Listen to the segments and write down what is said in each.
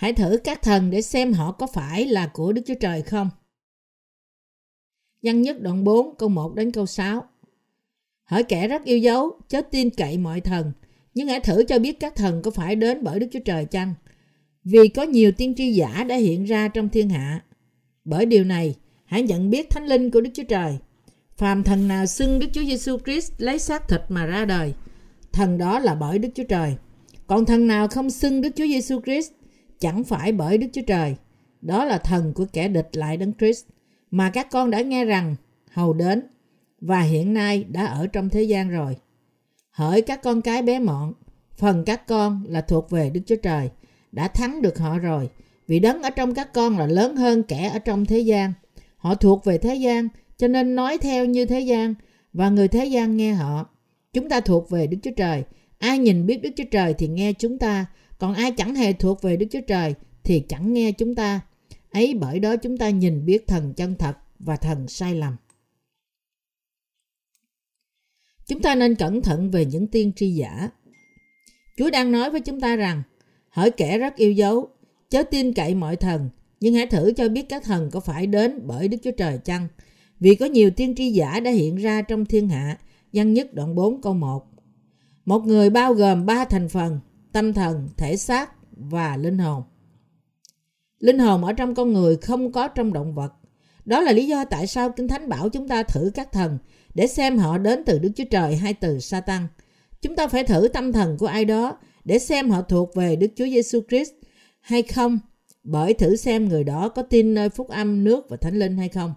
Hãy thử các thần để xem họ có phải là của Đức Chúa Trời không. Văn nhất đoạn 4 câu 1 đến câu 6 Hỡi kẻ rất yêu dấu, chớ tin cậy mọi thần, nhưng hãy thử cho biết các thần có phải đến bởi Đức Chúa Trời chăng? Vì có nhiều tiên tri giả đã hiện ra trong thiên hạ. Bởi điều này, hãy nhận biết thánh linh của Đức Chúa Trời. Phàm thần nào xưng Đức Chúa Giêsu Christ lấy xác thịt mà ra đời, thần đó là bởi Đức Chúa Trời. Còn thần nào không xưng Đức Chúa Giêsu Christ chẳng phải bởi Đức Chúa Trời. Đó là thần của kẻ địch lại Đấng Christ mà các con đã nghe rằng hầu đến và hiện nay đã ở trong thế gian rồi. Hỡi các con cái bé mọn, phần các con là thuộc về Đức Chúa Trời, đã thắng được họ rồi, vì đấng ở trong các con là lớn hơn kẻ ở trong thế gian. Họ thuộc về thế gian, cho nên nói theo như thế gian, và người thế gian nghe họ. Chúng ta thuộc về Đức Chúa Trời, ai nhìn biết Đức Chúa Trời thì nghe chúng ta, còn ai chẳng hề thuộc về Đức Chúa Trời thì chẳng nghe chúng ta. Ấy bởi đó chúng ta nhìn biết thần chân thật và thần sai lầm. Chúng ta nên cẩn thận về những tiên tri giả. Chúa đang nói với chúng ta rằng, hỡi kẻ rất yêu dấu, chớ tin cậy mọi thần, nhưng hãy thử cho biết các thần có phải đến bởi Đức Chúa Trời chăng? Vì có nhiều tiên tri giả đã hiện ra trong thiên hạ, văn nhất đoạn 4 câu 1. Một người bao gồm ba thành phần, tâm thần, thể xác và linh hồn. Linh hồn ở trong con người không có trong động vật. Đó là lý do tại sao Kinh Thánh bảo chúng ta thử các thần để xem họ đến từ Đức Chúa Trời hay từ Satan. Chúng ta phải thử tâm thần của ai đó để xem họ thuộc về Đức Chúa Giêsu Christ hay không, bởi thử xem người đó có tin nơi phúc âm, nước và thánh linh hay không.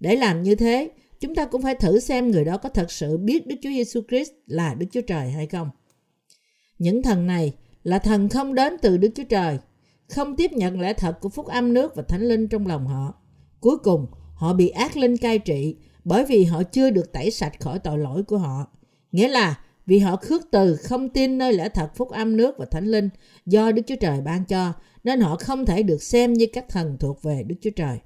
Để làm như thế, chúng ta cũng phải thử xem người đó có thật sự biết Đức Chúa Giêsu Christ là Đức Chúa Trời hay không. Những thần này là thần không đến từ Đức Chúa Trời, không tiếp nhận lẽ thật của phúc âm nước và thánh linh trong lòng họ. Cuối cùng, họ bị ác linh cai trị bởi vì họ chưa được tẩy sạch khỏi tội lỗi của họ. Nghĩa là vì họ khước từ không tin nơi lẽ thật phúc âm nước và thánh linh do Đức Chúa Trời ban cho, nên họ không thể được xem như các thần thuộc về Đức Chúa Trời.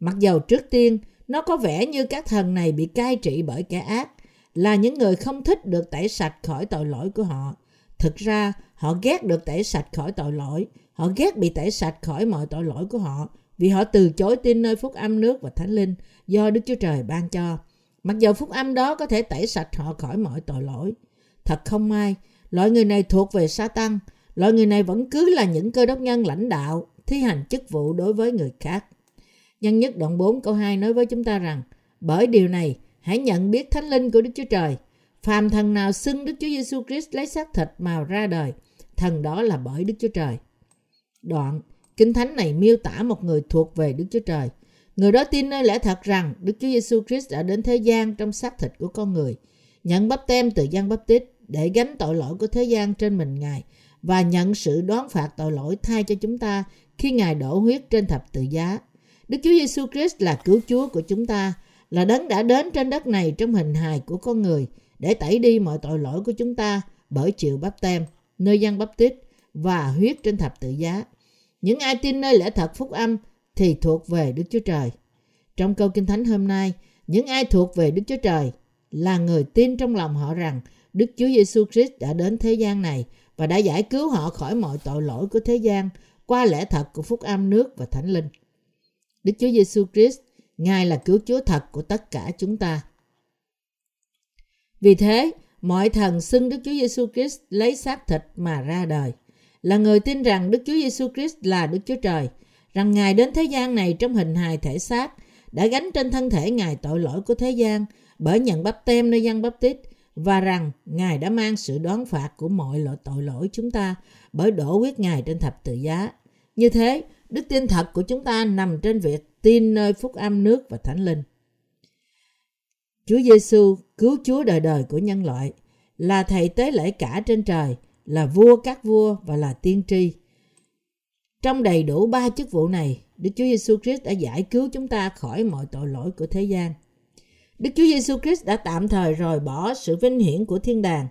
Mặc dầu trước tiên, nó có vẻ như các thần này bị cai trị bởi kẻ ác, là những người không thích được tẩy sạch khỏi tội lỗi của họ. Thực ra, họ ghét được tẩy sạch khỏi tội lỗi, họ ghét bị tẩy sạch khỏi mọi tội lỗi của họ, vì họ từ chối tin nơi phúc âm nước và thánh linh do Đức Chúa Trời ban cho. Mặc dù phúc âm đó có thể tẩy sạch họ khỏi mọi tội lỗi. Thật không may, loại người này thuộc về sa tăng. Loại người này vẫn cứ là những cơ đốc nhân lãnh đạo, thi hành chức vụ đối với người khác. Nhân nhất đoạn 4 câu 2 nói với chúng ta rằng, bởi điều này, hãy nhận biết thánh linh của Đức Chúa Trời. Phàm thần nào xưng Đức Chúa Giêsu Christ lấy xác thịt mà ra đời, thần đó là bởi Đức Chúa Trời. Đoạn, Kinh Thánh này miêu tả một người thuộc về Đức Chúa Trời. Người đó tin nơi lẽ thật rằng Đức Chúa Giêsu Christ đã đến thế gian trong xác thịt của con người, nhận bắp tem từ Giăng Bắp Tít để gánh tội lỗi của thế gian trên mình Ngài và nhận sự đoán phạt tội lỗi thay cho chúng ta khi Ngài đổ huyết trên thập tự giá. Đức Chúa Giêsu Christ là cứu Chúa của chúng ta, là đấng đã đến trên đất này trong hình hài của con người để tẩy đi mọi tội lỗi của chúng ta bởi chịu bắp tem, nơi dân Bắp Tít và huyết trên thập tự giá. Những ai tin nơi lẽ thật phúc âm thì thuộc về Đức Chúa Trời. Trong câu Kinh Thánh hôm nay, những ai thuộc về Đức Chúa Trời là người tin trong lòng họ rằng Đức Chúa Giêsu Christ đã đến thế gian này và đã giải cứu họ khỏi mọi tội lỗi của thế gian qua lẽ thật của phúc âm nước và thánh linh. Đức Chúa Giêsu Christ, Ngài là cứu Chúa thật của tất cả chúng ta. Vì thế, mọi thần xưng Đức Chúa Giêsu Christ lấy xác thịt mà ra đời là người tin rằng Đức Chúa Giêsu Christ là Đức Chúa Trời, rằng Ngài đến thế gian này trong hình hài thể xác, đã gánh trên thân thể Ngài tội lỗi của thế gian bởi nhận bắp tem nơi dân bắp tít và rằng Ngài đã mang sự đoán phạt của mọi loại tội lỗi chúng ta bởi đổ huyết Ngài trên thập tự giá. Như thế, đức tin thật của chúng ta nằm trên việc tin nơi phúc âm nước và thánh linh. Chúa Giêsu cứu Chúa đời đời của nhân loại là thầy tế lễ cả trên trời – là vua các vua và là tiên tri. Trong đầy đủ ba chức vụ này, Đức Chúa Giêsu Christ đã giải cứu chúng ta khỏi mọi tội lỗi của thế gian. Đức Chúa Giêsu Christ đã tạm thời rời bỏ sự vinh hiển của thiên đàng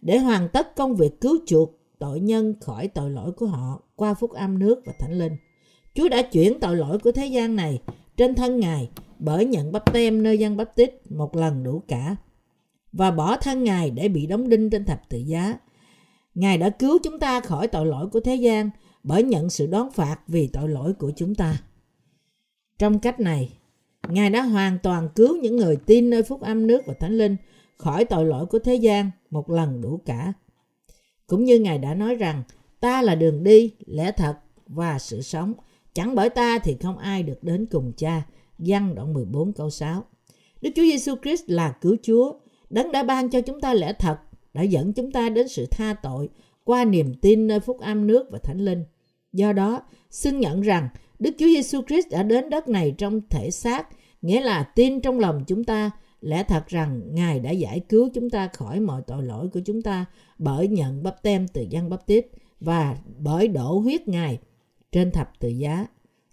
để hoàn tất công việc cứu chuộc tội nhân khỏi tội lỗi của họ qua phúc âm nước và thánh linh. Chúa đã chuyển tội lỗi của thế gian này trên thân Ngài bởi nhận bắp tem nơi dân bắp tít một lần đủ cả và bỏ thân Ngài để bị đóng đinh trên thập tự giá Ngài đã cứu chúng ta khỏi tội lỗi của thế gian bởi nhận sự đón phạt vì tội lỗi của chúng ta. Trong cách này, Ngài đã hoàn toàn cứu những người tin nơi phúc âm nước và thánh linh khỏi tội lỗi của thế gian một lần đủ cả. Cũng như Ngài đã nói rằng, ta là đường đi, lẽ thật và sự sống. Chẳng bởi ta thì không ai được đến cùng cha văn đoạn 14 câu 6. Đức Chúa Giêsu Christ là cứu Chúa. Đấng đã ban cho chúng ta lẽ thật, đã dẫn chúng ta đến sự tha tội qua niềm tin nơi phúc âm nước và thánh linh. Do đó, xin nhận rằng Đức Chúa Giêsu Christ đã đến đất này trong thể xác, nghĩa là tin trong lòng chúng ta lẽ thật rằng Ngài đã giải cứu chúng ta khỏi mọi tội lỗi của chúng ta bởi nhận bắp tem từ dân bắp tít và bởi đổ huyết Ngài trên thập tự giá.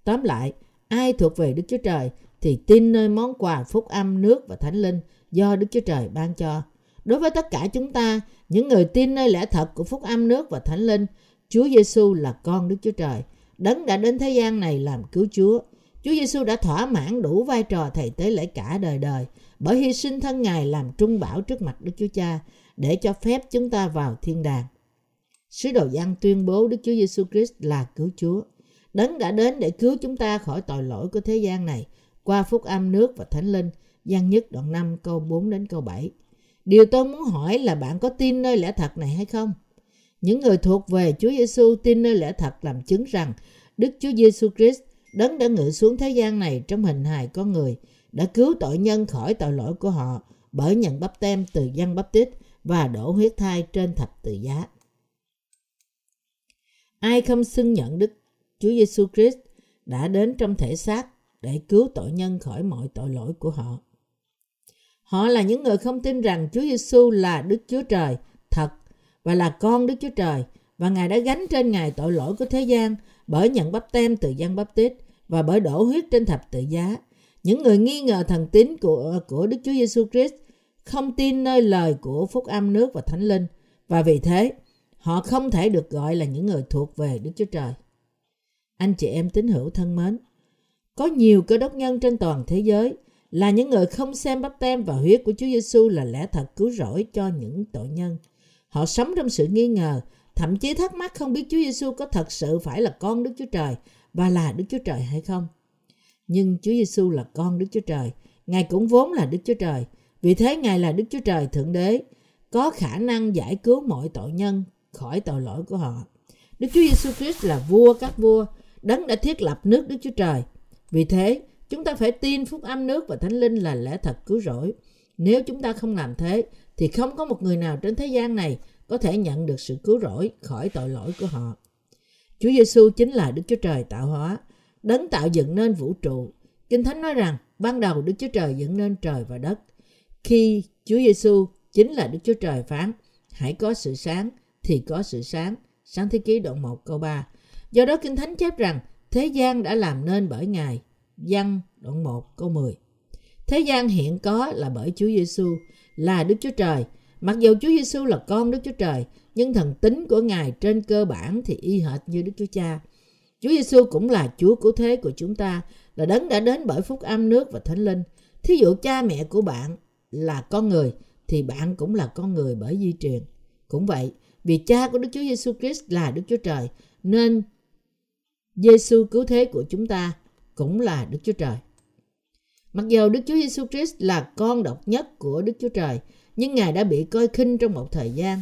Tóm lại, ai thuộc về Đức Chúa Trời thì tin nơi món quà phúc âm nước và thánh linh do Đức Chúa Trời ban cho. Đối với tất cả chúng ta, những người tin nơi lẽ thật của phúc âm nước và thánh linh, Chúa Giêsu là con Đức Chúa Trời. Đấng đã đến thế gian này làm cứu Chúa. Chúa Giêsu đã thỏa mãn đủ vai trò thầy tế lễ cả đời đời bởi hy sinh thân Ngài làm trung bảo trước mặt Đức Chúa Cha để cho phép chúng ta vào thiên đàng. Sứ đồ Giăng tuyên bố Đức Chúa Giêsu Christ là cứu Chúa. Đấng đã đến để cứu chúng ta khỏi tội lỗi của thế gian này qua phúc âm nước và thánh linh. Giăng nhất đoạn 5 câu 4 đến câu 7. Điều tôi muốn hỏi là bạn có tin nơi lẽ thật này hay không? Những người thuộc về Chúa Giêsu tin nơi lẽ thật làm chứng rằng Đức Chúa Giêsu Christ, đấng đã ngự xuống thế gian này trong hình hài con người, đã cứu tội nhân khỏi tội lỗi của họ bởi nhận bắp tem từ dân bắp tít và đổ huyết thai trên thập tự giá. Ai không xưng nhận Đức Chúa Giêsu Christ đã đến trong thể xác để cứu tội nhân khỏi mọi tội lỗi của họ. Họ là những người không tin rằng Chúa Giêsu là Đức Chúa Trời thật và là con Đức Chúa Trời và Ngài đã gánh trên Ngài tội lỗi của thế gian bởi nhận bắp tem từ dân bắp tít và bởi đổ huyết trên thập tự giá. Những người nghi ngờ thần tín của của Đức Chúa Giêsu Christ không tin nơi lời của phúc âm nước và thánh linh và vì thế, họ không thể được gọi là những người thuộc về Đức Chúa Trời. Anh chị em tín hữu thân mến, có nhiều cơ đốc nhân trên toàn thế giới là những người không xem bắp tem và huyết của Chúa Giêsu là lẽ thật cứu rỗi cho những tội nhân. Họ sống trong sự nghi ngờ, thậm chí thắc mắc không biết Chúa Giêsu có thật sự phải là con Đức Chúa Trời và là Đức Chúa Trời hay không. Nhưng Chúa Giêsu là con Đức Chúa Trời, Ngài cũng vốn là Đức Chúa Trời. Vì thế Ngài là Đức Chúa Trời Thượng Đế, có khả năng giải cứu mọi tội nhân khỏi tội lỗi của họ. Đức Chúa Giêsu Christ là vua các vua, đấng đã thiết lập nước Đức Chúa Trời. Vì thế, chúng ta phải tin phúc âm nước và thánh linh là lẽ thật cứu rỗi. Nếu chúng ta không làm thế, thì không có một người nào trên thế gian này có thể nhận được sự cứu rỗi khỏi tội lỗi của họ. Chúa Giêsu chính là Đức Chúa Trời tạo hóa, đấng tạo dựng nên vũ trụ. Kinh Thánh nói rằng, ban đầu Đức Chúa Trời dựng nên trời và đất. Khi Chúa Giêsu chính là Đức Chúa Trời phán, hãy có sự sáng, thì có sự sáng. Sáng thế ký đoạn 1 câu 3. Do đó Kinh Thánh chép rằng, thế gian đã làm nên bởi Ngài. Văn đoạn 1 câu 10. Thế gian hiện có là bởi Chúa Giêsu là Đức Chúa Trời. Mặc dù Chúa Giêsu là con Đức Chúa Trời, nhưng thần tính của Ngài trên cơ bản thì y hệt như Đức Chúa Cha. Chúa Giêsu cũng là Chúa cứu thế của chúng ta, là đấng đã đến bởi phúc âm nước và thánh linh. Thí dụ cha mẹ của bạn là con người thì bạn cũng là con người bởi di truyền. Cũng vậy, vì cha của Đức Chúa Giêsu Christ là Đức Chúa Trời nên Giêsu cứu thế của chúng ta cũng là Đức Chúa Trời. Mặc dù Đức Chúa Giêsu Christ là con độc nhất của Đức Chúa Trời, nhưng Ngài đã bị coi khinh trong một thời gian.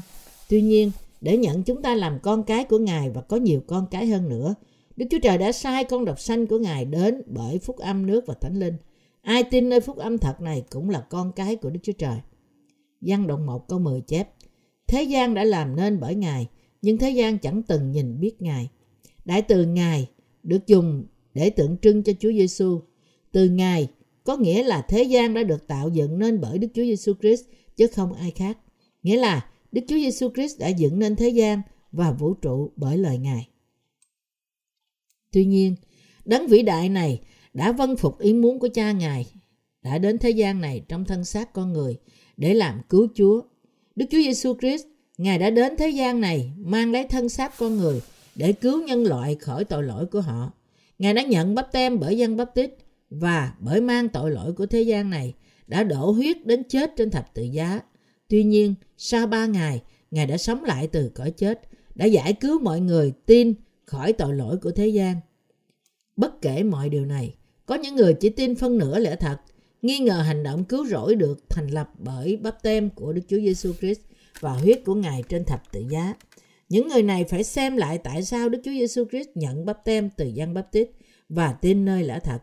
Tuy nhiên, để nhận chúng ta làm con cái của Ngài và có nhiều con cái hơn nữa, Đức Chúa Trời đã sai con độc sanh của Ngài đến bởi phúc âm nước và thánh linh. Ai tin nơi phúc âm thật này cũng là con cái của Đức Chúa Trời. Giăng đoạn 1 câu 10 chép Thế gian đã làm nên bởi Ngài, nhưng thế gian chẳng từng nhìn biết Ngài. Đại từ Ngài được dùng để tượng trưng cho Chúa Giêsu. Từ Ngài có nghĩa là thế gian đã được tạo dựng nên bởi Đức Chúa Giêsu Christ chứ không ai khác. Nghĩa là Đức Chúa Giêsu Christ đã dựng nên thế gian và vũ trụ bởi lời Ngài. Tuy nhiên, đấng vĩ đại này đã vâng phục ý muốn của cha Ngài, đã đến thế gian này trong thân xác con người để làm cứu Chúa. Đức Chúa Giêsu Christ, Ngài đã đến thế gian này mang lấy thân xác con người để cứu nhân loại khỏi tội lỗi của họ. Ngài đã nhận bắp tem bởi dân bắp tít và bởi mang tội lỗi của thế gian này đã đổ huyết đến chết trên thập tự giá. Tuy nhiên, sau ba ngày, Ngài đã sống lại từ cõi chết, đã giải cứu mọi người tin khỏi tội lỗi của thế gian. Bất kể mọi điều này, có những người chỉ tin phân nửa lẽ thật, nghi ngờ hành động cứu rỗi được thành lập bởi bắp tem của Đức Chúa Giêsu Christ và huyết của Ngài trên thập tự giá. Những người này phải xem lại tại sao Đức Chúa Giêsu Christ nhận bắp tem từ dân bắp tít và tin nơi lẽ thật.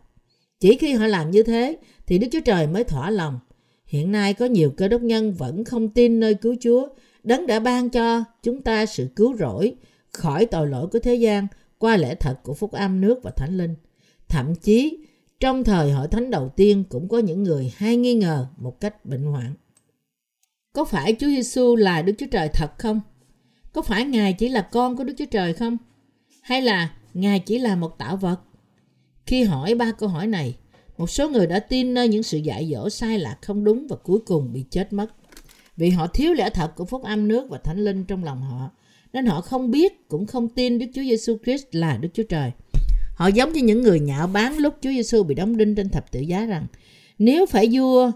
Chỉ khi họ làm như thế thì Đức Chúa Trời mới thỏa lòng. Hiện nay có nhiều cơ đốc nhân vẫn không tin nơi cứu Chúa. Đấng đã ban cho chúng ta sự cứu rỗi khỏi tội lỗi của thế gian qua lẽ thật của phúc âm nước và thánh linh. Thậm chí, trong thời hội thánh đầu tiên cũng có những người hay nghi ngờ một cách bệnh hoạn. Có phải Chúa Giêsu là Đức Chúa Trời thật không? Có phải Ngài chỉ là con của Đức Chúa Trời không? Hay là Ngài chỉ là một tạo vật? Khi hỏi ba câu hỏi này, một số người đã tin nơi những sự dạy dỗ sai lạc không đúng và cuối cùng bị chết mất. Vì họ thiếu lẽ thật của phúc âm nước và thánh linh trong lòng họ, nên họ không biết cũng không tin Đức Chúa Giêsu Christ là Đức Chúa Trời. Họ giống như những người nhạo báng lúc Chúa Giêsu bị đóng đinh trên thập tự giá rằng nếu phải vua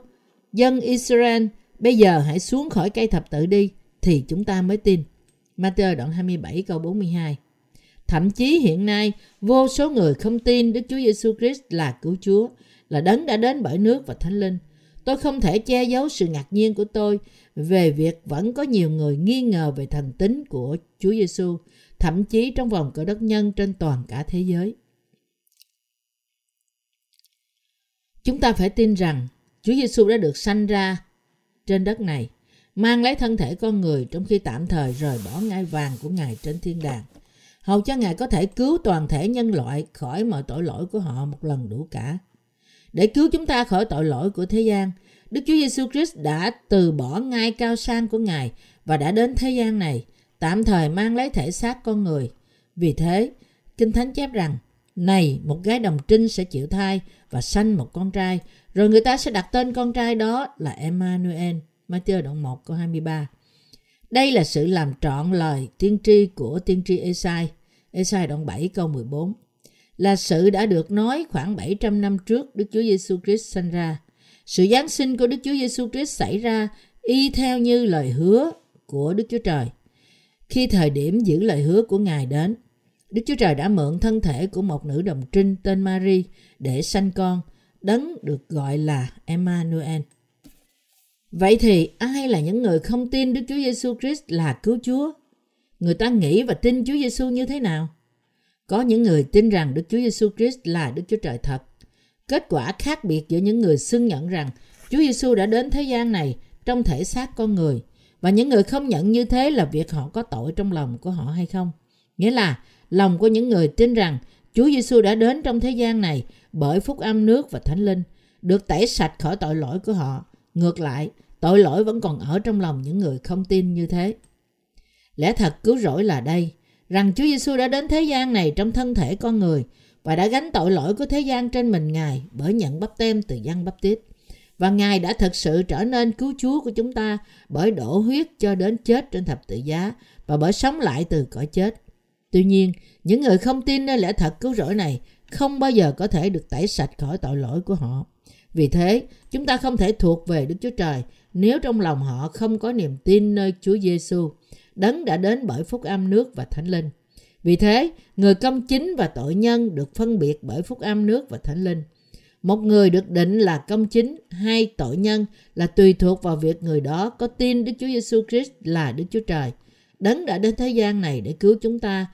dân Israel bây giờ hãy xuống khỏi cây thập tự đi thì chúng ta mới tin. Matthew đoạn 27 câu 42 Thậm chí hiện nay, vô số người không tin Đức Chúa Giêsu Christ là cứu Chúa, là đấng đã đến bởi nước và thánh linh. Tôi không thể che giấu sự ngạc nhiên của tôi về việc vẫn có nhiều người nghi ngờ về thần tính của Chúa Giêsu, thậm chí trong vòng cỡ đất nhân trên toàn cả thế giới. Chúng ta phải tin rằng Chúa Giêsu đã được sanh ra trên đất này, mang lấy thân thể con người trong khi tạm thời rời bỏ ngai vàng của Ngài trên thiên đàng hầu cho Ngài có thể cứu toàn thể nhân loại khỏi mọi tội lỗi của họ một lần đủ cả. Để cứu chúng ta khỏi tội lỗi của thế gian, Đức Chúa Giêsu Christ đã từ bỏ ngai cao sang của Ngài và đã đến thế gian này, tạm thời mang lấy thể xác con người. Vì thế, Kinh Thánh chép rằng, này, một gái đồng trinh sẽ chịu thai và sanh một con trai, rồi người ta sẽ đặt tên con trai đó là Emmanuel. Matthew đoạn 1 câu 23. Đây là sự làm trọn lời tiên tri của tiên tri Esai Esai đoạn 7 câu 14 là sự đã được nói khoảng 700 năm trước Đức Chúa Giêsu Christ sinh ra. Sự Giáng sinh của Đức Chúa Giêsu Christ xảy ra y theo như lời hứa của Đức Chúa Trời. Khi thời điểm giữ lời hứa của Ngài đến, Đức Chúa Trời đã mượn thân thể của một nữ đồng trinh tên Mary để sanh con, đấng được gọi là Emmanuel. Vậy thì ai là những người không tin Đức Chúa Giêsu Christ là cứu Chúa? Người ta nghĩ và tin Chúa Giêsu như thế nào? Có những người tin rằng Đức Chúa Giêsu Christ là Đức Chúa Trời thật. Kết quả khác biệt giữa những người xưng nhận rằng Chúa Giêsu đã đến thế gian này trong thể xác con người và những người không nhận như thế là việc họ có tội trong lòng của họ hay không. Nghĩa là lòng của những người tin rằng Chúa Giêsu đã đến trong thế gian này bởi phúc âm nước và thánh linh, được tẩy sạch khỏi tội lỗi của họ. Ngược lại, tội lỗi vẫn còn ở trong lòng những người không tin như thế. Lẽ thật cứu rỗi là đây, rằng Chúa Giêsu đã đến thế gian này trong thân thể con người và đã gánh tội lỗi của thế gian trên mình Ngài bởi nhận bắp tem từ dân bắp tít. Và Ngài đã thực sự trở nên cứu Chúa của chúng ta bởi đổ huyết cho đến chết trên thập tự giá và bởi sống lại từ cõi chết. Tuy nhiên, những người không tin nơi lẽ thật cứu rỗi này không bao giờ có thể được tẩy sạch khỏi tội lỗi của họ. Vì thế, chúng ta không thể thuộc về Đức Chúa Trời nếu trong lòng họ không có niềm tin nơi Chúa Giêsu đấng đã đến bởi phúc âm nước và thánh linh. Vì thế, người công chính và tội nhân được phân biệt bởi phúc âm nước và thánh linh. Một người được định là công chính hay tội nhân là tùy thuộc vào việc người đó có tin Đức Chúa Giêsu Christ là Đức Chúa Trời. Đấng đã đến thế gian này để cứu chúng ta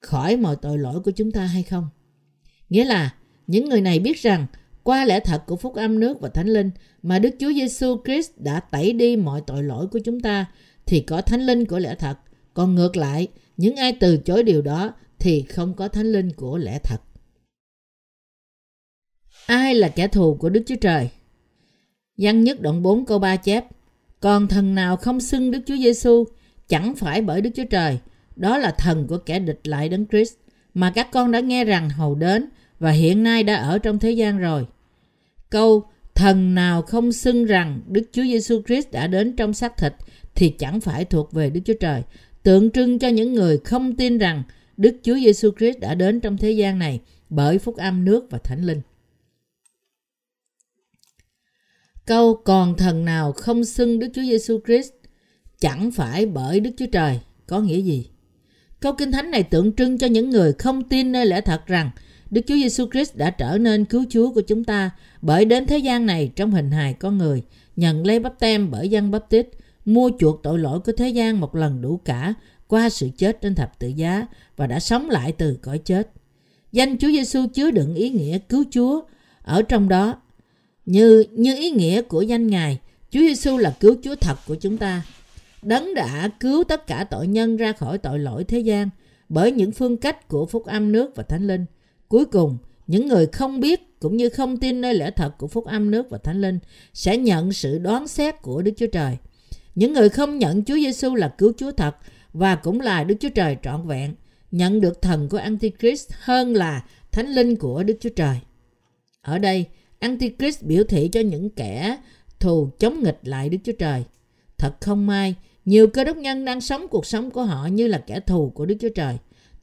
khỏi mọi tội lỗi của chúng ta hay không. Nghĩa là những người này biết rằng qua lẽ thật của phúc âm nước và thánh linh mà Đức Chúa Giêsu Christ đã tẩy đi mọi tội lỗi của chúng ta thì có thánh linh của lẽ thật. Còn ngược lại, những ai từ chối điều đó thì không có thánh linh của lẽ thật. Ai là kẻ thù của Đức Chúa Trời? Văn nhất đoạn 4 câu 3 chép Còn thần nào không xưng Đức Chúa Giêsu chẳng phải bởi Đức Chúa Trời, đó là thần của kẻ địch lại đấng Christ mà các con đã nghe rằng hầu đến và hiện nay đã ở trong thế gian rồi. Câu thần nào không xưng rằng Đức Chúa Giêsu Christ đã đến trong xác thịt thì chẳng phải thuộc về Đức Chúa Trời, tượng trưng cho những người không tin rằng Đức Chúa Giêsu Christ đã đến trong thế gian này bởi phúc âm nước và thánh linh. Câu còn thần nào không xưng Đức Chúa Giêsu Christ chẳng phải bởi Đức Chúa Trời có nghĩa gì? Câu kinh thánh này tượng trưng cho những người không tin nơi lẽ thật rằng Đức Chúa Giêsu Christ đã trở nên cứu Chúa của chúng ta bởi đến thế gian này trong hình hài con người, nhận lấy bắp tem bởi dân bắp tít, mua chuộc tội lỗi của thế gian một lần đủ cả qua sự chết trên thập tự giá và đã sống lại từ cõi chết. Danh Chúa Giêsu chứa đựng ý nghĩa cứu Chúa ở trong đó. Như như ý nghĩa của danh Ngài, Chúa Giêsu là cứu Chúa thật của chúng ta. Đấng đã cứu tất cả tội nhân ra khỏi tội lỗi thế gian bởi những phương cách của phúc âm nước và thánh linh. Cuối cùng, những người không biết cũng như không tin nơi lẽ thật của phúc âm nước và thánh linh sẽ nhận sự đoán xét của Đức Chúa Trời. Những người không nhận Chúa Giêsu là cứu Chúa thật và cũng là Đức Chúa Trời trọn vẹn, nhận được thần của Antichrist hơn là thánh linh của Đức Chúa Trời. Ở đây, Antichrist biểu thị cho những kẻ thù chống nghịch lại Đức Chúa Trời. Thật không may, nhiều cơ đốc nhân đang sống cuộc sống của họ như là kẻ thù của Đức Chúa Trời.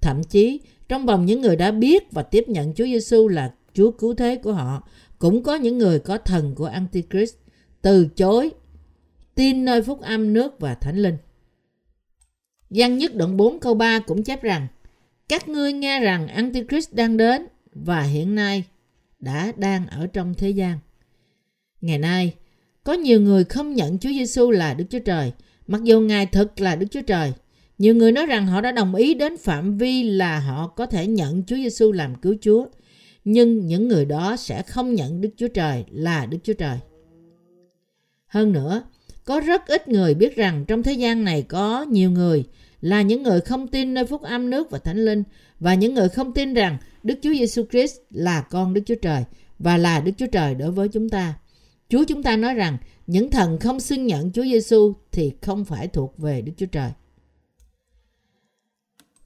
Thậm chí, trong vòng những người đã biết và tiếp nhận Chúa Giêsu là Chúa cứu thế của họ, cũng có những người có thần của Antichrist từ chối tin nơi phúc âm nước và thánh linh. Văn nhất đoạn 4 câu 3 cũng chép rằng Các ngươi nghe rằng Antichrist đang đến và hiện nay đã đang ở trong thế gian. Ngày nay, có nhiều người không nhận Chúa Giêsu là Đức Chúa Trời, mặc dù Ngài thực là Đức Chúa Trời. Nhiều người nói rằng họ đã đồng ý đến phạm vi là họ có thể nhận Chúa Giêsu làm cứu Chúa, nhưng những người đó sẽ không nhận Đức Chúa Trời là Đức Chúa Trời. Hơn nữa, có rất ít người biết rằng trong thế gian này có nhiều người là những người không tin nơi phúc âm nước và thánh linh và những người không tin rằng Đức Chúa Giêsu Christ là con Đức Chúa Trời và là Đức Chúa Trời đối với chúng ta. Chúa chúng ta nói rằng những thần không xưng nhận Chúa Giêsu thì không phải thuộc về Đức Chúa Trời.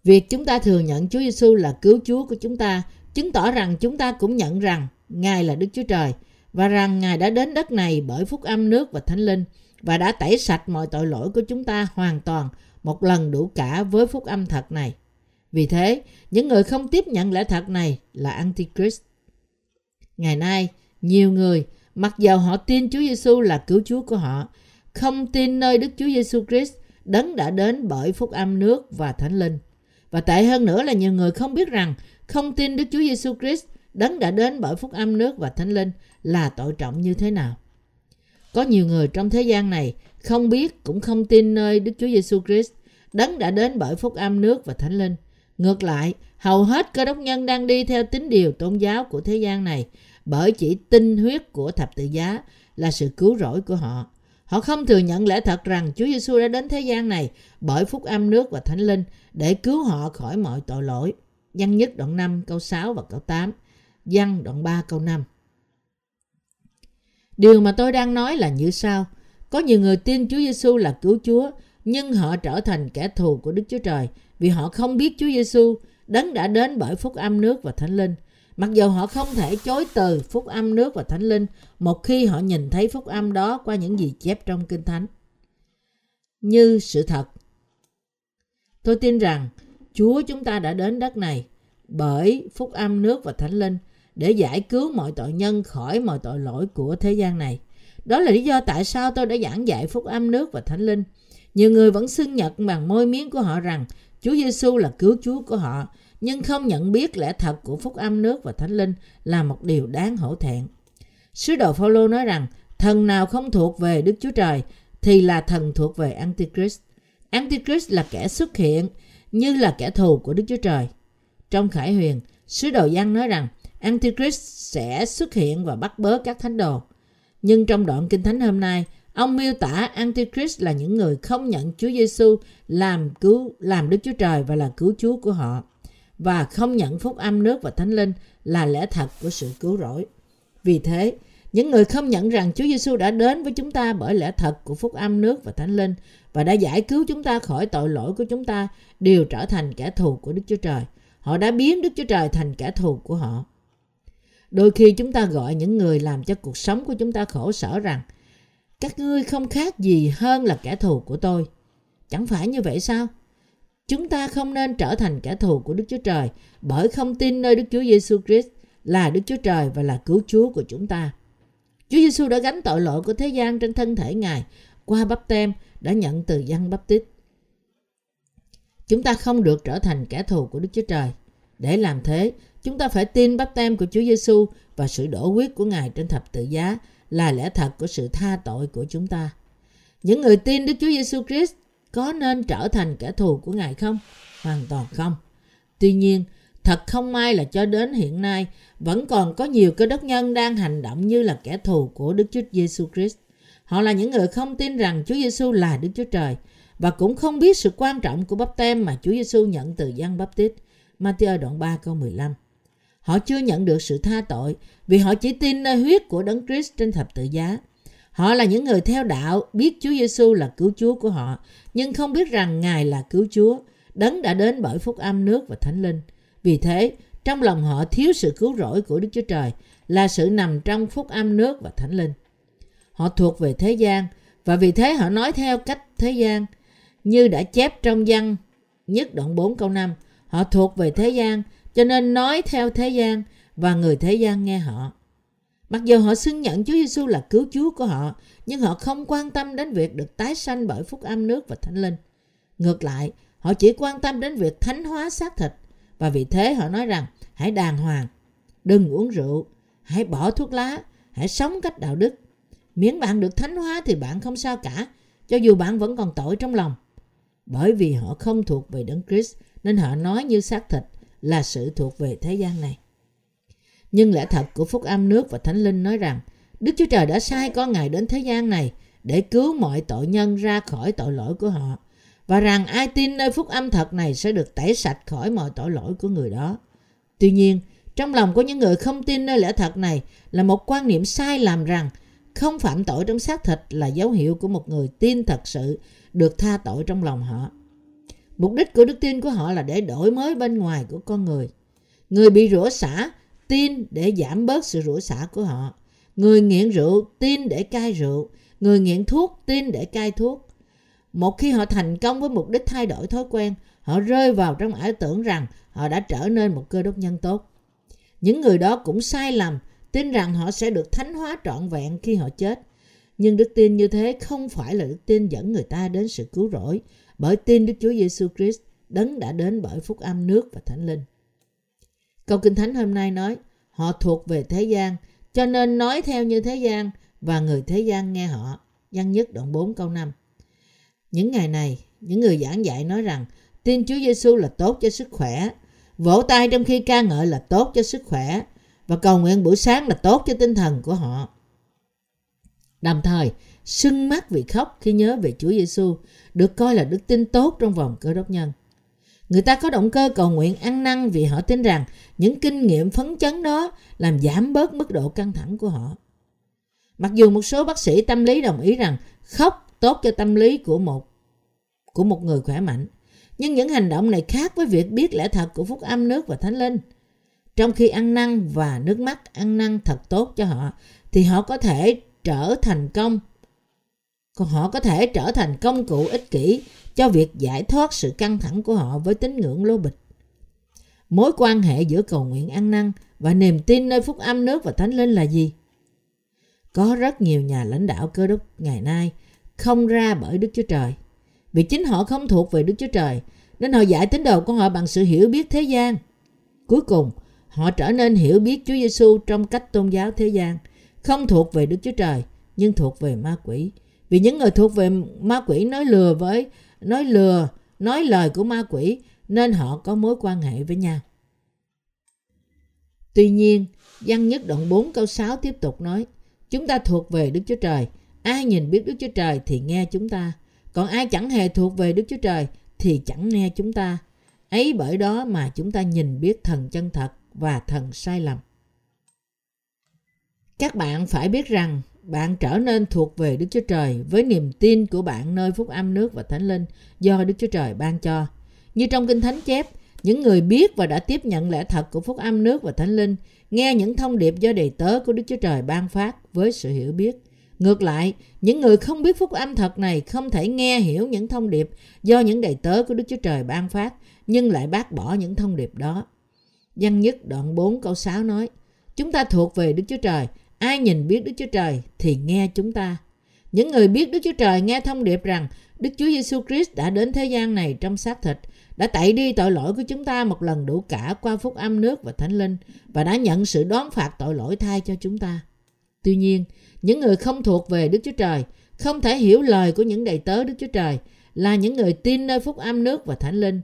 Việc chúng ta thừa nhận Chúa Giêsu là cứu Chúa của chúng ta chứng tỏ rằng chúng ta cũng nhận rằng Ngài là Đức Chúa Trời và rằng Ngài đã đến đất này bởi phúc âm nước và thánh linh và đã tẩy sạch mọi tội lỗi của chúng ta hoàn toàn một lần đủ cả với phúc âm thật này. Vì thế, những người không tiếp nhận lẽ thật này là Antichrist. Ngày nay, nhiều người, mặc dầu họ tin Chúa Giêsu là cứu Chúa của họ, không tin nơi Đức Chúa Giêsu Christ đấng đã đến bởi phúc âm nước và thánh linh. Và tệ hơn nữa là nhiều người không biết rằng không tin Đức Chúa Giêsu Christ đấng đã đến bởi phúc âm nước và thánh linh là tội trọng như thế nào. Có nhiều người trong thế gian này không biết cũng không tin nơi Đức Chúa Giêsu Christ đấng đã đến bởi phúc âm nước và thánh linh. Ngược lại, hầu hết cơ đốc nhân đang đi theo tín điều tôn giáo của thế gian này bởi chỉ tin huyết của thập tự giá là sự cứu rỗi của họ. Họ không thừa nhận lẽ thật rằng Chúa Giêsu đã đến thế gian này bởi phúc âm nước và thánh linh để cứu họ khỏi mọi tội lỗi. Văn nhất đoạn 5 câu 6 và câu 8. Văn đoạn 3 câu 5. Điều mà tôi đang nói là như sau. Có nhiều người tin Chúa Giêsu là cứu Chúa, nhưng họ trở thành kẻ thù của Đức Chúa Trời vì họ không biết Chúa Giêsu đấng đã đến bởi phúc âm nước và thánh linh. Mặc dù họ không thể chối từ phúc âm nước và thánh linh một khi họ nhìn thấy phúc âm đó qua những gì chép trong Kinh Thánh. Như sự thật. Tôi tin rằng Chúa chúng ta đã đến đất này bởi phúc âm nước và thánh linh để giải cứu mọi tội nhân khỏi mọi tội lỗi của thế gian này. Đó là lý do tại sao tôi đã giảng dạy phúc âm nước và thánh linh. Nhiều người vẫn xưng nhận bằng môi miếng của họ rằng Chúa Giêsu là cứu Chúa của họ, nhưng không nhận biết lẽ thật của phúc âm nước và thánh linh là một điều đáng hổ thẹn. Sứ đồ Phaolô nói rằng thần nào không thuộc về Đức Chúa Trời thì là thần thuộc về Antichrist. Antichrist là kẻ xuất hiện như là kẻ thù của Đức Chúa Trời. Trong Khải Huyền, sứ đồ Giăng nói rằng Antichrist sẽ xuất hiện và bắt bớ các thánh đồ. Nhưng trong đoạn Kinh Thánh hôm nay, ông miêu tả Antichrist là những người không nhận Chúa Giêsu làm cứu làm Đức Chúa Trời và là cứu Chúa của họ và không nhận phúc âm nước và thánh linh là lẽ thật của sự cứu rỗi. Vì thế, những người không nhận rằng Chúa Giêsu đã đến với chúng ta bởi lẽ thật của phúc âm nước và thánh linh và đã giải cứu chúng ta khỏi tội lỗi của chúng ta đều trở thành kẻ thù của Đức Chúa Trời. Họ đã biến Đức Chúa Trời thành kẻ thù của họ. Đôi khi chúng ta gọi những người làm cho cuộc sống của chúng ta khổ sở rằng các ngươi không khác gì hơn là kẻ thù của tôi. Chẳng phải như vậy sao? Chúng ta không nên trở thành kẻ thù của Đức Chúa Trời bởi không tin nơi Đức Chúa Giêsu Christ là Đức Chúa Trời và là cứu Chúa của chúng ta. Chúa Giêsu đã gánh tội lỗi của thế gian trên thân thể Ngài qua bắp tem đã nhận từ dân bắp tít. Chúng ta không được trở thành kẻ thù của Đức Chúa Trời. Để làm thế, chúng ta phải tin bắp tem của Chúa Giêsu và sự đổ huyết của Ngài trên thập tự giá là lẽ thật của sự tha tội của chúng ta. Những người tin Đức Chúa Giêsu Christ có nên trở thành kẻ thù của Ngài không? Hoàn toàn không. Tuy nhiên, thật không may là cho đến hiện nay vẫn còn có nhiều cơ đốc nhân đang hành động như là kẻ thù của Đức Chúa Giêsu Christ. Họ là những người không tin rằng Chúa Giêsu là Đức Chúa Trời và cũng không biết sự quan trọng của bắp tem mà Chúa Giêsu nhận từ Giăng Bắp Tít. Matthew đoạn 3 câu 15. Họ chưa nhận được sự tha tội vì họ chỉ tin nơi huyết của Đấng Christ trên thập tự giá. Họ là những người theo đạo biết Chúa Giêsu là cứu Chúa của họ, nhưng không biết rằng Ngài là cứu Chúa, đấng đã đến bởi phúc âm nước và thánh linh. Vì thế, trong lòng họ thiếu sự cứu rỗi của Đức Chúa Trời là sự nằm trong phúc âm nước và thánh linh. Họ thuộc về thế gian và vì thế họ nói theo cách thế gian như đã chép trong văn nhất đoạn 4 câu 5. Họ thuộc về thế gian cho nên nói theo thế gian và người thế gian nghe họ. Mặc dù họ xưng nhận Chúa Giêsu là cứu Chúa của họ, nhưng họ không quan tâm đến việc được tái sanh bởi phúc âm nước và thánh linh. Ngược lại, họ chỉ quan tâm đến việc thánh hóa xác thịt và vì thế họ nói rằng hãy đàng hoàng, đừng uống rượu, hãy bỏ thuốc lá, hãy sống cách đạo đức. Miễn bạn được thánh hóa thì bạn không sao cả, cho dù bạn vẫn còn tội trong lòng. Bởi vì họ không thuộc về Đấng Christ nên họ nói như xác thịt là sự thuộc về thế gian này. Nhưng lẽ thật của Phúc Âm nước và Thánh Linh nói rằng Đức Chúa Trời đã sai con Ngài đến thế gian này để cứu mọi tội nhân ra khỏi tội lỗi của họ và rằng ai tin nơi Phúc Âm thật này sẽ được tẩy sạch khỏi mọi tội lỗi của người đó. Tuy nhiên, trong lòng của những người không tin nơi lẽ thật này là một quan niệm sai lầm rằng không phạm tội trong xác thịt là dấu hiệu của một người tin thật sự được tha tội trong lòng họ. Mục đích của đức tin của họ là để đổi mới bên ngoài của con người. Người bị rửa xả tin để giảm bớt sự rủa xả của họ. Người nghiện rượu tin để cai rượu. Người nghiện thuốc tin để cai thuốc. Một khi họ thành công với mục đích thay đổi thói quen, họ rơi vào trong ảo tưởng rằng họ đã trở nên một cơ đốc nhân tốt. Những người đó cũng sai lầm, tin rằng họ sẽ được thánh hóa trọn vẹn khi họ chết. Nhưng đức tin như thế không phải là đức tin dẫn người ta đến sự cứu rỗi, bởi tin Đức Chúa Giêsu Christ đấng đã đến bởi phúc âm nước và thánh linh. Câu Kinh Thánh hôm nay nói, họ thuộc về thế gian, cho nên nói theo như thế gian và người thế gian nghe họ. Văn nhất đoạn 4 câu 5. Những ngày này, những người giảng dạy nói rằng tin Chúa Giêsu là tốt cho sức khỏe, vỗ tay trong khi ca ngợi là tốt cho sức khỏe và cầu nguyện buổi sáng là tốt cho tinh thần của họ. Đồng thời, sưng mắt vì khóc khi nhớ về Chúa Giêsu được coi là đức tin tốt trong vòng cơ đốc nhân. Người ta có động cơ cầu nguyện ăn năn vì họ tin rằng những kinh nghiệm phấn chấn đó làm giảm bớt mức độ căng thẳng của họ. Mặc dù một số bác sĩ tâm lý đồng ý rằng khóc tốt cho tâm lý của một của một người khỏe mạnh, nhưng những hành động này khác với việc biết lẽ thật của phúc âm nước và thánh linh. Trong khi ăn năn và nước mắt ăn năn thật tốt cho họ, thì họ có thể trở thành công còn họ có thể trở thành công cụ ích kỷ cho việc giải thoát sự căng thẳng của họ với tín ngưỡng lô bịch. Mối quan hệ giữa cầu nguyện ăn năn và niềm tin nơi phúc âm nước và thánh linh là gì? Có rất nhiều nhà lãnh đạo cơ đốc ngày nay không ra bởi Đức Chúa Trời. Vì chính họ không thuộc về Đức Chúa Trời, nên họ giải tín đồ của họ bằng sự hiểu biết thế gian. Cuối cùng, họ trở nên hiểu biết Chúa Giêsu trong cách tôn giáo thế gian, không thuộc về Đức Chúa Trời, nhưng thuộc về ma quỷ. Vì những người thuộc về ma quỷ nói lừa với nói lừa, nói lời của ma quỷ nên họ có mối quan hệ với nhau. Tuy nhiên, văn nhất đoạn 4 câu 6 tiếp tục nói Chúng ta thuộc về Đức Chúa Trời. Ai nhìn biết Đức Chúa Trời thì nghe chúng ta. Còn ai chẳng hề thuộc về Đức Chúa Trời thì chẳng nghe chúng ta. Ấy bởi đó mà chúng ta nhìn biết thần chân thật và thần sai lầm. Các bạn phải biết rằng bạn trở nên thuộc về Đức Chúa Trời với niềm tin của bạn nơi phúc âm nước và thánh linh do Đức Chúa Trời ban cho. Như trong Kinh Thánh chép, những người biết và đã tiếp nhận lẽ thật của phúc âm nước và thánh linh, nghe những thông điệp do đầy tớ của Đức Chúa Trời ban phát với sự hiểu biết. Ngược lại, những người không biết phúc âm thật này không thể nghe hiểu những thông điệp do những đầy tớ của Đức Chúa Trời ban phát, nhưng lại bác bỏ những thông điệp đó. Văn nhất đoạn 4 câu 6 nói, Chúng ta thuộc về Đức Chúa Trời, Ai nhìn biết Đức Chúa Trời thì nghe chúng ta. Những người biết Đức Chúa Trời nghe thông điệp rằng Đức Chúa Giêsu Christ đã đến thế gian này trong xác thịt, đã tẩy đi tội lỗi của chúng ta một lần đủ cả qua phúc âm nước và thánh linh và đã nhận sự đón phạt tội lỗi thay cho chúng ta. Tuy nhiên, những người không thuộc về Đức Chúa Trời, không thể hiểu lời của những đầy tớ Đức Chúa Trời là những người tin nơi phúc âm nước và thánh linh.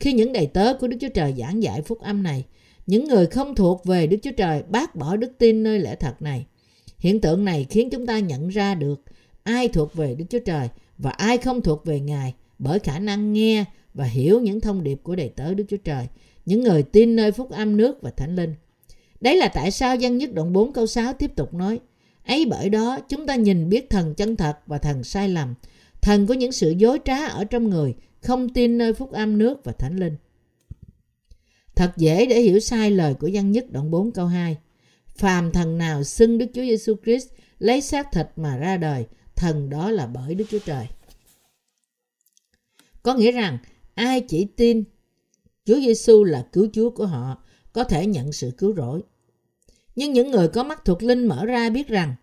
Khi những đầy tớ của Đức Chúa Trời giảng dạy phúc âm này, những người không thuộc về Đức Chúa Trời bác bỏ đức tin nơi lẽ thật này. Hiện tượng này khiến chúng ta nhận ra được ai thuộc về Đức Chúa Trời và ai không thuộc về Ngài bởi khả năng nghe và hiểu những thông điệp của đầy tớ Đức Chúa Trời, những người tin nơi phúc âm nước và thánh linh. Đấy là tại sao dân nhất đoạn 4 câu 6 tiếp tục nói, ấy bởi đó chúng ta nhìn biết thần chân thật và thần sai lầm, thần có những sự dối trá ở trong người, không tin nơi phúc âm nước và thánh linh. Thật dễ để hiểu sai lời của văn nhất đoạn 4 câu 2. Phàm thần nào xưng Đức Chúa Giêsu Christ lấy xác thịt mà ra đời, thần đó là bởi Đức Chúa Trời. Có nghĩa rằng ai chỉ tin Chúa Giêsu là cứu Chúa của họ có thể nhận sự cứu rỗi. Nhưng những người có mắt thuộc linh mở ra biết rằng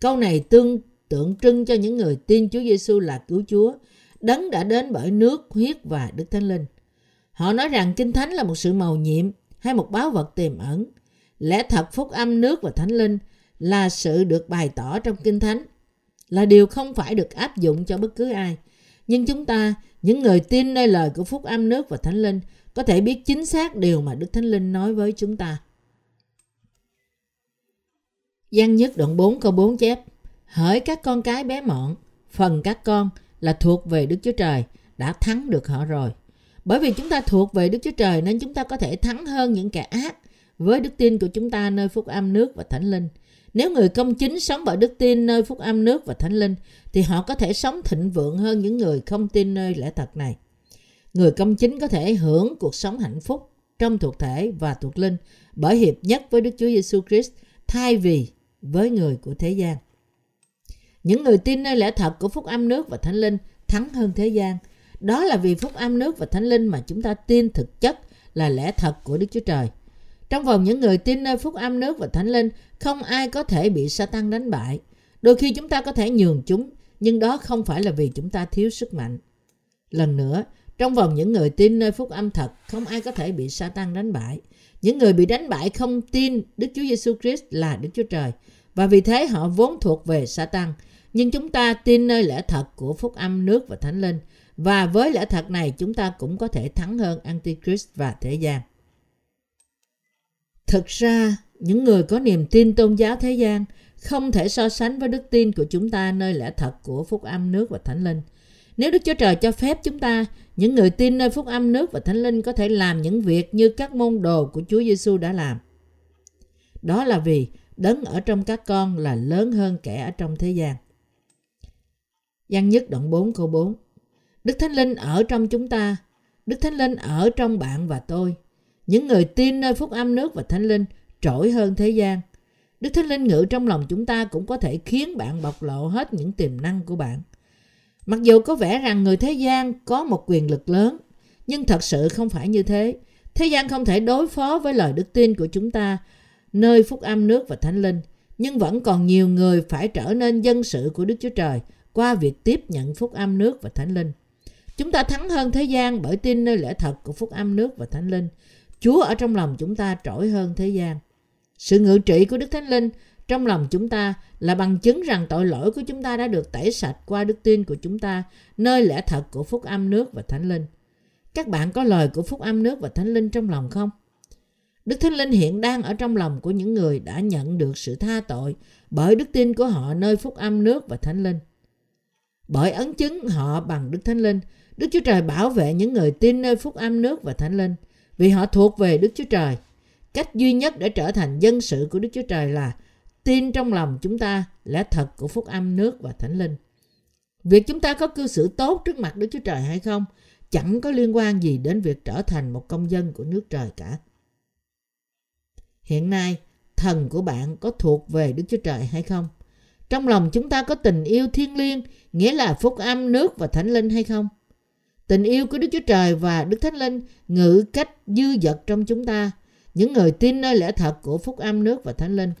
câu này tương tượng trưng cho những người tin Chúa Giêsu là cứu Chúa, đấng đã đến bởi nước, huyết và Đức Thánh Linh. Họ nói rằng Kinh Thánh là một sự màu nhiệm hay một báo vật tiềm ẩn. Lẽ thật phúc âm nước và Thánh Linh là sự được bày tỏ trong Kinh Thánh, là điều không phải được áp dụng cho bất cứ ai. Nhưng chúng ta, những người tin nơi lời của phúc âm nước và Thánh Linh, có thể biết chính xác điều mà Đức Thánh Linh nói với chúng ta. Giăng nhất đoạn 4 câu 4 chép Hỡi các con cái bé mọn, phần các con là thuộc về Đức Chúa Trời, đã thắng được họ rồi. Bởi vì chúng ta thuộc về Đức Chúa Trời nên chúng ta có thể thắng hơn những kẻ ác với đức tin của chúng ta nơi phúc âm nước và thánh linh. Nếu người công chính sống bởi đức tin nơi phúc âm nước và thánh linh, thì họ có thể sống thịnh vượng hơn những người không tin nơi lẽ thật này. Người công chính có thể hưởng cuộc sống hạnh phúc trong thuộc thể và thuộc linh bởi hiệp nhất với Đức Chúa Giêsu Christ, thay vì với người của thế gian. Những người tin nơi lẽ thật của phúc âm nước và thánh linh thắng hơn thế gian – đó là vì phúc âm nước và thánh linh mà chúng ta tin thực chất là lẽ thật của Đức Chúa Trời. Trong vòng những người tin nơi phúc âm nước và thánh linh, không ai có thể bị Satan đánh bại. Đôi khi chúng ta có thể nhường chúng, nhưng đó không phải là vì chúng ta thiếu sức mạnh. Lần nữa, trong vòng những người tin nơi phúc âm thật, không ai có thể bị Satan đánh bại. Những người bị đánh bại không tin Đức Chúa Giêsu Christ là Đức Chúa Trời, và vì thế họ vốn thuộc về Satan. Nhưng chúng ta tin nơi lẽ thật của phúc âm nước và thánh linh, và với lẽ thật này chúng ta cũng có thể thắng hơn Antichrist và thế gian. Thực ra, những người có niềm tin tôn giáo thế gian không thể so sánh với đức tin của chúng ta nơi lẽ thật của phúc âm nước và thánh linh. Nếu Đức Chúa Trời cho phép chúng ta, những người tin nơi phúc âm nước và thánh linh có thể làm những việc như các môn đồ của Chúa Giêsu đã làm. Đó là vì đấng ở trong các con là lớn hơn kẻ ở trong thế gian. Giăng nhất đoạn 4 câu 4 Đức Thánh Linh ở trong chúng ta. Đức Thánh Linh ở trong bạn và tôi. Những người tin nơi phúc âm nước và Thánh Linh trỗi hơn thế gian. Đức Thánh Linh ngự trong lòng chúng ta cũng có thể khiến bạn bộc lộ hết những tiềm năng của bạn. Mặc dù có vẻ rằng người thế gian có một quyền lực lớn, nhưng thật sự không phải như thế. Thế gian không thể đối phó với lời đức tin của chúng ta nơi phúc âm nước và thánh linh, nhưng vẫn còn nhiều người phải trở nên dân sự của Đức Chúa Trời qua việc tiếp nhận phúc âm nước và thánh linh. Chúng ta thắng hơn thế gian bởi tin nơi lẽ thật của phúc âm nước và thánh linh. Chúa ở trong lòng chúng ta trỗi hơn thế gian. Sự ngự trị của Đức Thánh Linh trong lòng chúng ta là bằng chứng rằng tội lỗi của chúng ta đã được tẩy sạch qua đức tin của chúng ta nơi lẽ thật của phúc âm nước và thánh linh. Các bạn có lời của phúc âm nước và thánh linh trong lòng không? Đức Thánh Linh hiện đang ở trong lòng của những người đã nhận được sự tha tội bởi đức tin của họ nơi phúc âm nước và thánh linh. Bởi ấn chứng họ bằng Đức Thánh Linh, Đức Chúa Trời bảo vệ những người tin nơi phúc âm nước và thánh linh vì họ thuộc về Đức Chúa Trời. Cách duy nhất để trở thành dân sự của Đức Chúa Trời là tin trong lòng chúng ta lẽ thật của phúc âm nước và thánh linh. Việc chúng ta có cư xử tốt trước mặt Đức Chúa Trời hay không chẳng có liên quan gì đến việc trở thành một công dân của nước trời cả. Hiện nay, thần của bạn có thuộc về Đức Chúa Trời hay không? Trong lòng chúng ta có tình yêu thiên liêng, nghĩa là phúc âm nước và thánh linh hay không? Tình yêu của Đức Chúa Trời và Đức Thánh Linh ngự cách dư dật trong chúng ta, những người tin nơi lẽ thật của phúc âm nước và thánh linh.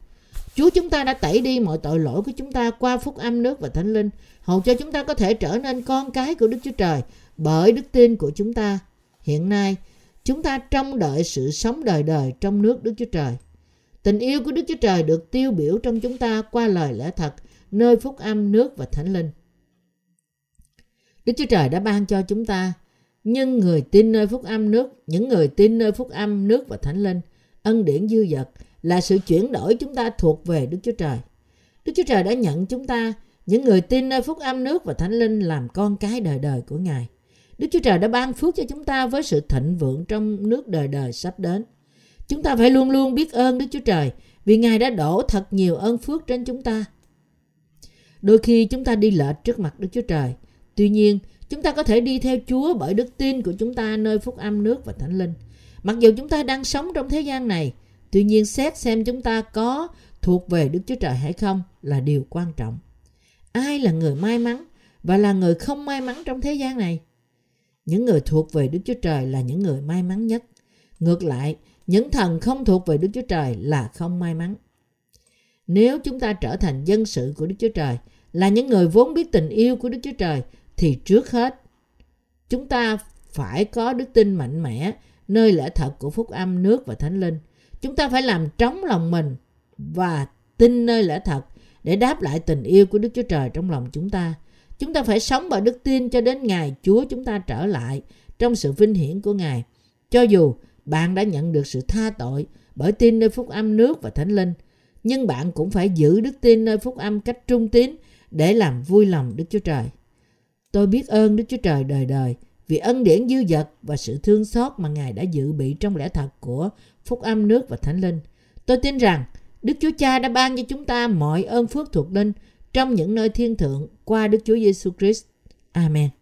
Chúa chúng ta đã tẩy đi mọi tội lỗi của chúng ta qua phúc âm nước và thánh linh, hầu cho chúng ta có thể trở nên con cái của Đức Chúa Trời bởi đức tin của chúng ta. Hiện nay, chúng ta trông đợi sự sống đời đời trong nước Đức Chúa Trời. Tình yêu của Đức Chúa Trời được tiêu biểu trong chúng ta qua lời lẽ thật, nơi phúc âm nước và thánh linh. Đức Chúa Trời đã ban cho chúng ta nhưng người tin nơi phúc âm nước, những người tin nơi phúc âm nước và thánh linh, ân điển dư dật là sự chuyển đổi chúng ta thuộc về Đức Chúa Trời. Đức Chúa Trời đã nhận chúng ta, những người tin nơi phúc âm nước và thánh linh làm con cái đời đời của Ngài. Đức Chúa Trời đã ban phước cho chúng ta với sự thịnh vượng trong nước đời đời sắp đến. Chúng ta phải luôn luôn biết ơn Đức Chúa Trời vì Ngài đã đổ thật nhiều ơn phước trên chúng ta. Đôi khi chúng ta đi lệch trước mặt Đức Chúa Trời. Tuy nhiên, chúng ta có thể đi theo Chúa bởi đức tin của chúng ta nơi phúc âm nước và thánh linh. Mặc dù chúng ta đang sống trong thế gian này, tuy nhiên xét xem chúng ta có thuộc về Đức Chúa Trời hay không là điều quan trọng. Ai là người may mắn và là người không may mắn trong thế gian này? Những người thuộc về Đức Chúa Trời là những người may mắn nhất. Ngược lại, những thần không thuộc về Đức Chúa Trời là không may mắn. Nếu chúng ta trở thành dân sự của Đức Chúa Trời, là những người vốn biết tình yêu của Đức Chúa Trời, thì trước hết chúng ta phải có đức tin mạnh mẽ nơi lẽ thật của phúc âm nước và thánh linh. Chúng ta phải làm trống lòng mình và tin nơi lẽ thật để đáp lại tình yêu của Đức Chúa Trời trong lòng chúng ta. Chúng ta phải sống bởi đức tin cho đến ngày Chúa chúng ta trở lại trong sự vinh hiển của Ngài. Cho dù bạn đã nhận được sự tha tội bởi tin nơi phúc âm nước và thánh linh, nhưng bạn cũng phải giữ đức tin nơi phúc âm cách trung tín để làm vui lòng Đức Chúa Trời. Tôi biết ơn Đức Chúa Trời đời đời vì ân điển dư dật và sự thương xót mà Ngài đã dự bị trong lẽ thật của phúc âm nước và thánh linh. Tôi tin rằng Đức Chúa Cha đã ban cho chúng ta mọi ơn phước thuộc linh trong những nơi thiên thượng qua Đức Chúa Giêsu Christ. Amen.